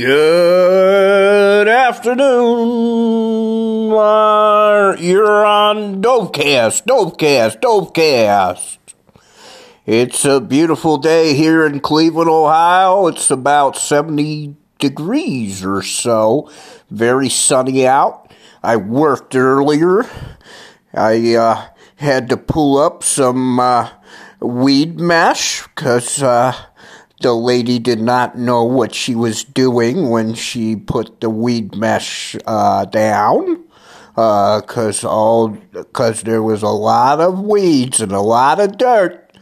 Good afternoon. You're on Dopecast, Dopecast, Dopecast. It's a beautiful day here in Cleveland, Ohio. It's about 70 degrees or so. Very sunny out. I worked earlier. I uh, had to pull up some uh, weed mesh because uh, the lady did not know what she was doing when she put the weed mesh uh, down because uh, all because there was a lot of weeds and a lot of dirt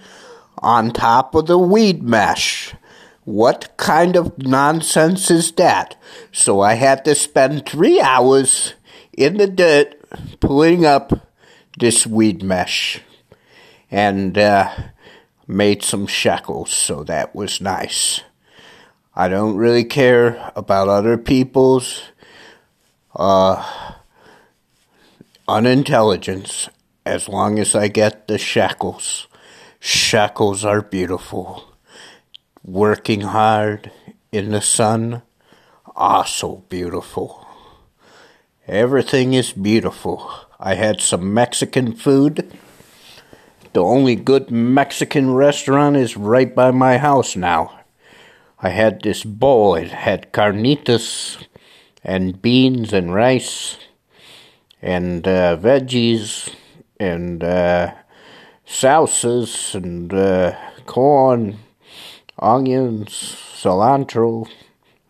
on top of the weed mesh. What kind of nonsense is that? So I had to spend three hours in the dirt pulling up this weed mesh. And uh, made some shekels, so that was nice. I don't really care about other people's uh, unintelligence as long as I get the shekels. Shekels are beautiful. Working hard in the sun, also beautiful. Everything is beautiful. I had some Mexican food the only good Mexican restaurant is right by my house now. I had this bowl, it had carnitas and beans and rice and uh, veggies and uh, salsas and uh, corn, onions, cilantro,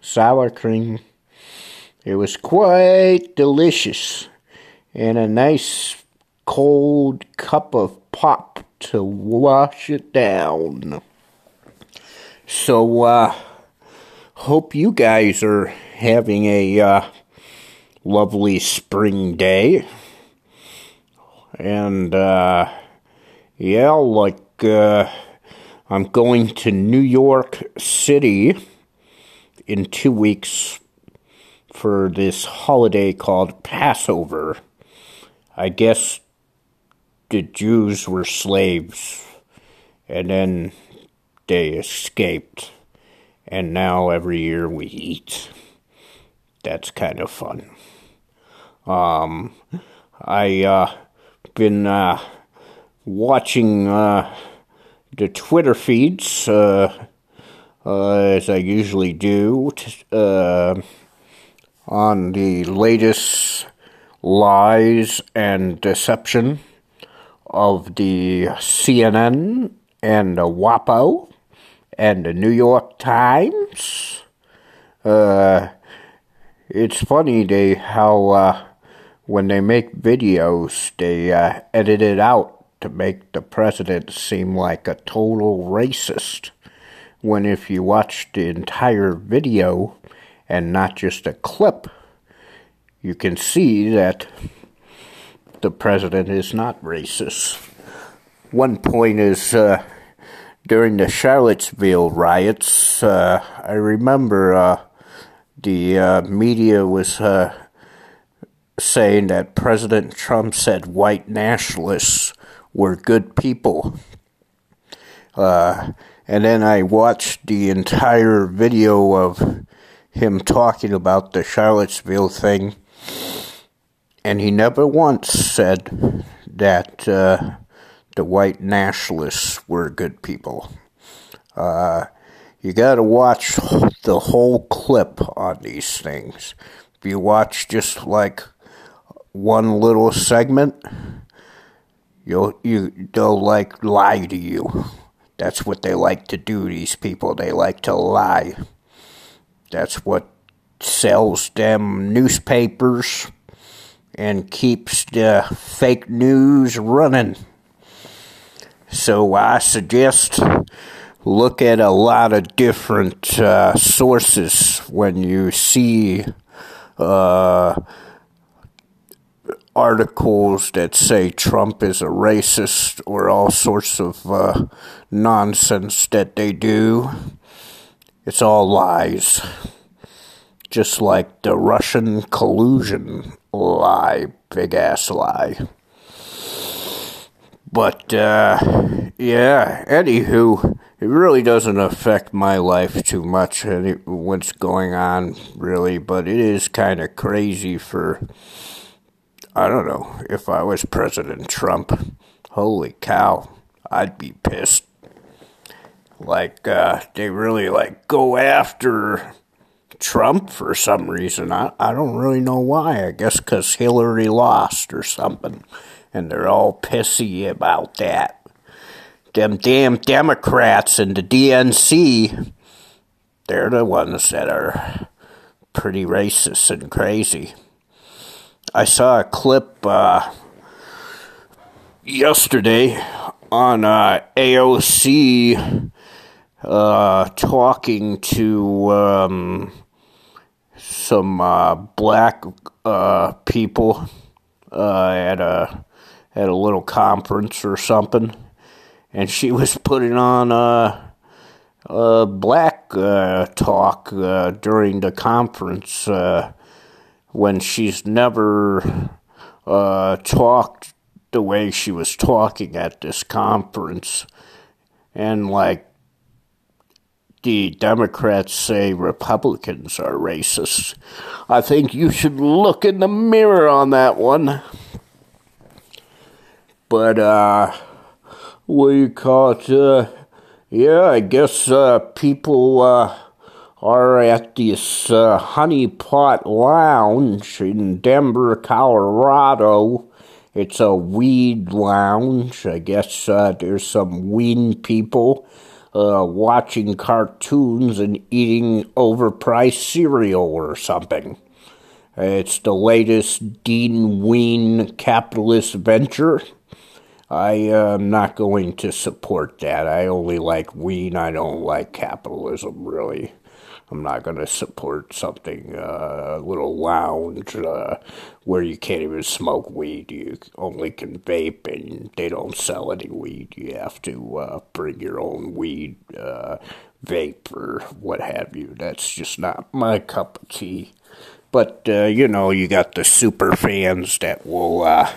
sour cream. It was quite delicious and a nice cold cup of pop to wash it down. So, uh, hope you guys are having a uh, lovely spring day. And, uh, yeah, like, uh, I'm going to New York City in two weeks for this holiday called Passover. I guess the Jews were slaves, and then they escaped, and now every year we eat. That's kind of fun. Um, I uh, been uh, watching uh, the Twitter feeds uh, uh, as I usually do uh, on the latest lies and deception of the CNN and the WAPO and the New York Times. Uh, it's funny they how uh, when they make videos they uh, edit it out to make the president seem like a total racist. When if you watch the entire video and not just a clip, you can see that the president is not racist. One point is uh, during the Charlottesville riots, uh, I remember uh, the uh, media was uh, saying that President Trump said white nationalists were good people. Uh, and then I watched the entire video of him talking about the Charlottesville thing and he never once said that uh, the white nationalists were good people. Uh, you got to watch the whole clip on these things. If you watch just like one little segment, you'll you they'll like lie to you. That's what they like to do. These people they like to lie. That's what sells them newspapers and keeps the fake news running. So I suggest look at a lot of different uh, sources when you see uh, articles that say Trump is a racist or all sorts of uh, nonsense that they do. It's all lies. Just like the Russian collusion lie, big ass lie. But, uh, yeah, anywho, it really doesn't affect my life too much, what's going on, really, but it is kind of crazy for, I don't know, if I was President Trump, holy cow, I'd be pissed. Like, uh, they really, like, go after Trump for some reason. I, I don't really know why. I guess because Hillary lost or something and they're all pissy about that. Them damn Democrats and the DNC, they're the ones that are pretty racist and crazy. I saw a clip uh, yesterday on uh, AOC uh, talking to um, some uh, black uh, people uh, at a at a little conference or something, and she was putting on a, a black uh, talk uh, during the conference uh, when she's never uh, talked the way she was talking at this conference, and like the Democrats say Republicans are racist. I think you should look in the mirror on that one. But, uh, what do you call it? Uh, yeah, I guess, uh, people, uh, are at this, uh, Honey Pot Lounge in Denver, Colorado. It's a weed lounge. I guess, uh, there's some weed people, uh, watching cartoons and eating overpriced cereal or something. It's the latest Dean Ween capitalist venture. I am not going to support that. I only like weed. I don't like capitalism, really. I'm not going to support something, uh, a little lounge uh, where you can't even smoke weed. You only can vape and they don't sell any weed. You have to uh, bring your own weed, uh, vape, or what have you. That's just not my cup of tea. But, uh, you know, you got the super fans that will uh,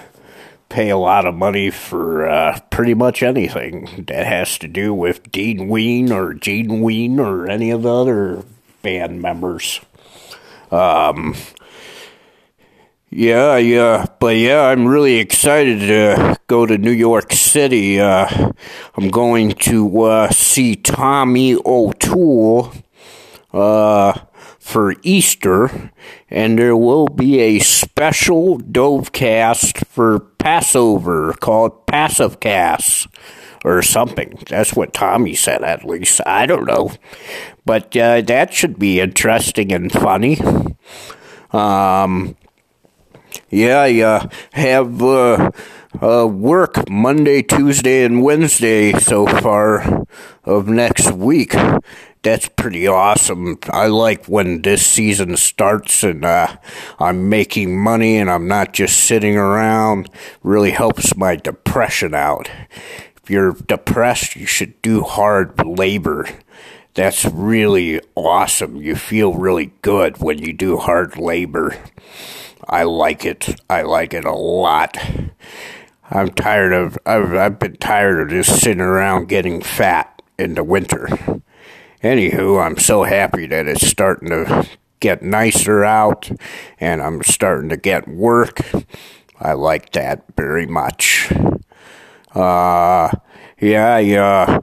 pay a lot of money for uh, pretty much anything that has to do with Dean Ween or Gene Ween or any of the other band members. Um, yeah, yeah, but yeah, I'm really excited to go to New York City. Uh, I'm going to uh, see Tommy O'Toole. Uh, for Easter, and there will be a special Dovecast for Passover called Passivecast or something. That's what Tommy said, at least. I don't know. But uh, that should be interesting and funny. Um, yeah, I uh, have uh, uh, work Monday, Tuesday, and Wednesday so far of next week that's pretty awesome. I like when this season starts and uh, I'm making money and I'm not just sitting around. Really helps my depression out. If you're depressed, you should do hard labor. That's really awesome. You feel really good when you do hard labor. I like it. I like it a lot. I'm tired of I've I've been tired of just sitting around getting fat in the winter. Anywho, I'm so happy that it's starting to get nicer out and I'm starting to get work. I like that very much. Uh, yeah, I, uh,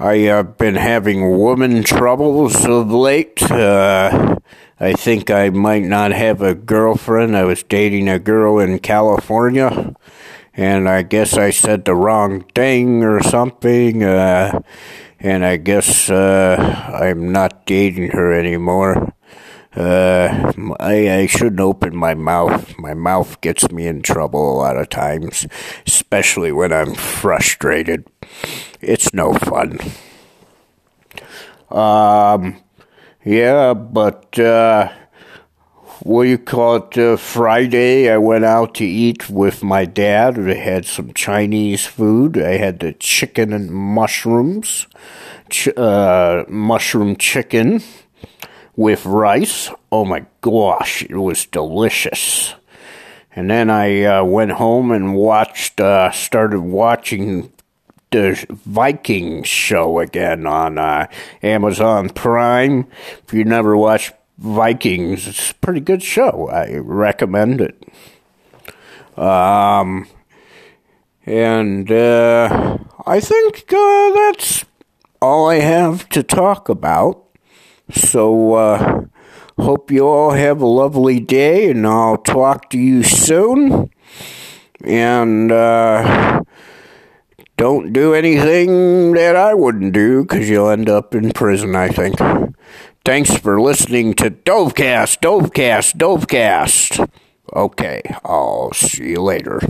I have uh, been having woman troubles of late. Uh, I think I might not have a girlfriend. I was dating a girl in California, and I guess I said the wrong thing or something. Uh, and I guess uh, I'm not dating her anymore. Uh, I, I shouldn't open my mouth. My mouth gets me in trouble a lot of times, especially when I'm frustrated. It's no fun. Um, yeah, but, uh, what do you call it? Uh, Friday, I went out to eat with my dad. We had some Chinese food. I had the chicken and mushrooms, ch- uh, mushroom chicken with rice. Oh my gosh, it was delicious. And then I uh, went home and watched, uh, started watching the Vikings show again on uh, Amazon Prime. If you never watched Vikings, it's a pretty good show. I recommend it. Um, and uh, I think uh, that's all I have to talk about. So, uh, hope you all have a lovely day, and I'll talk to you soon. And, uh, don't do anything that I wouldn't do because you'll end up in prison, I think. Thanks for listening to Dovecast, Dovecast, Dovecast. Okay, I'll see you later.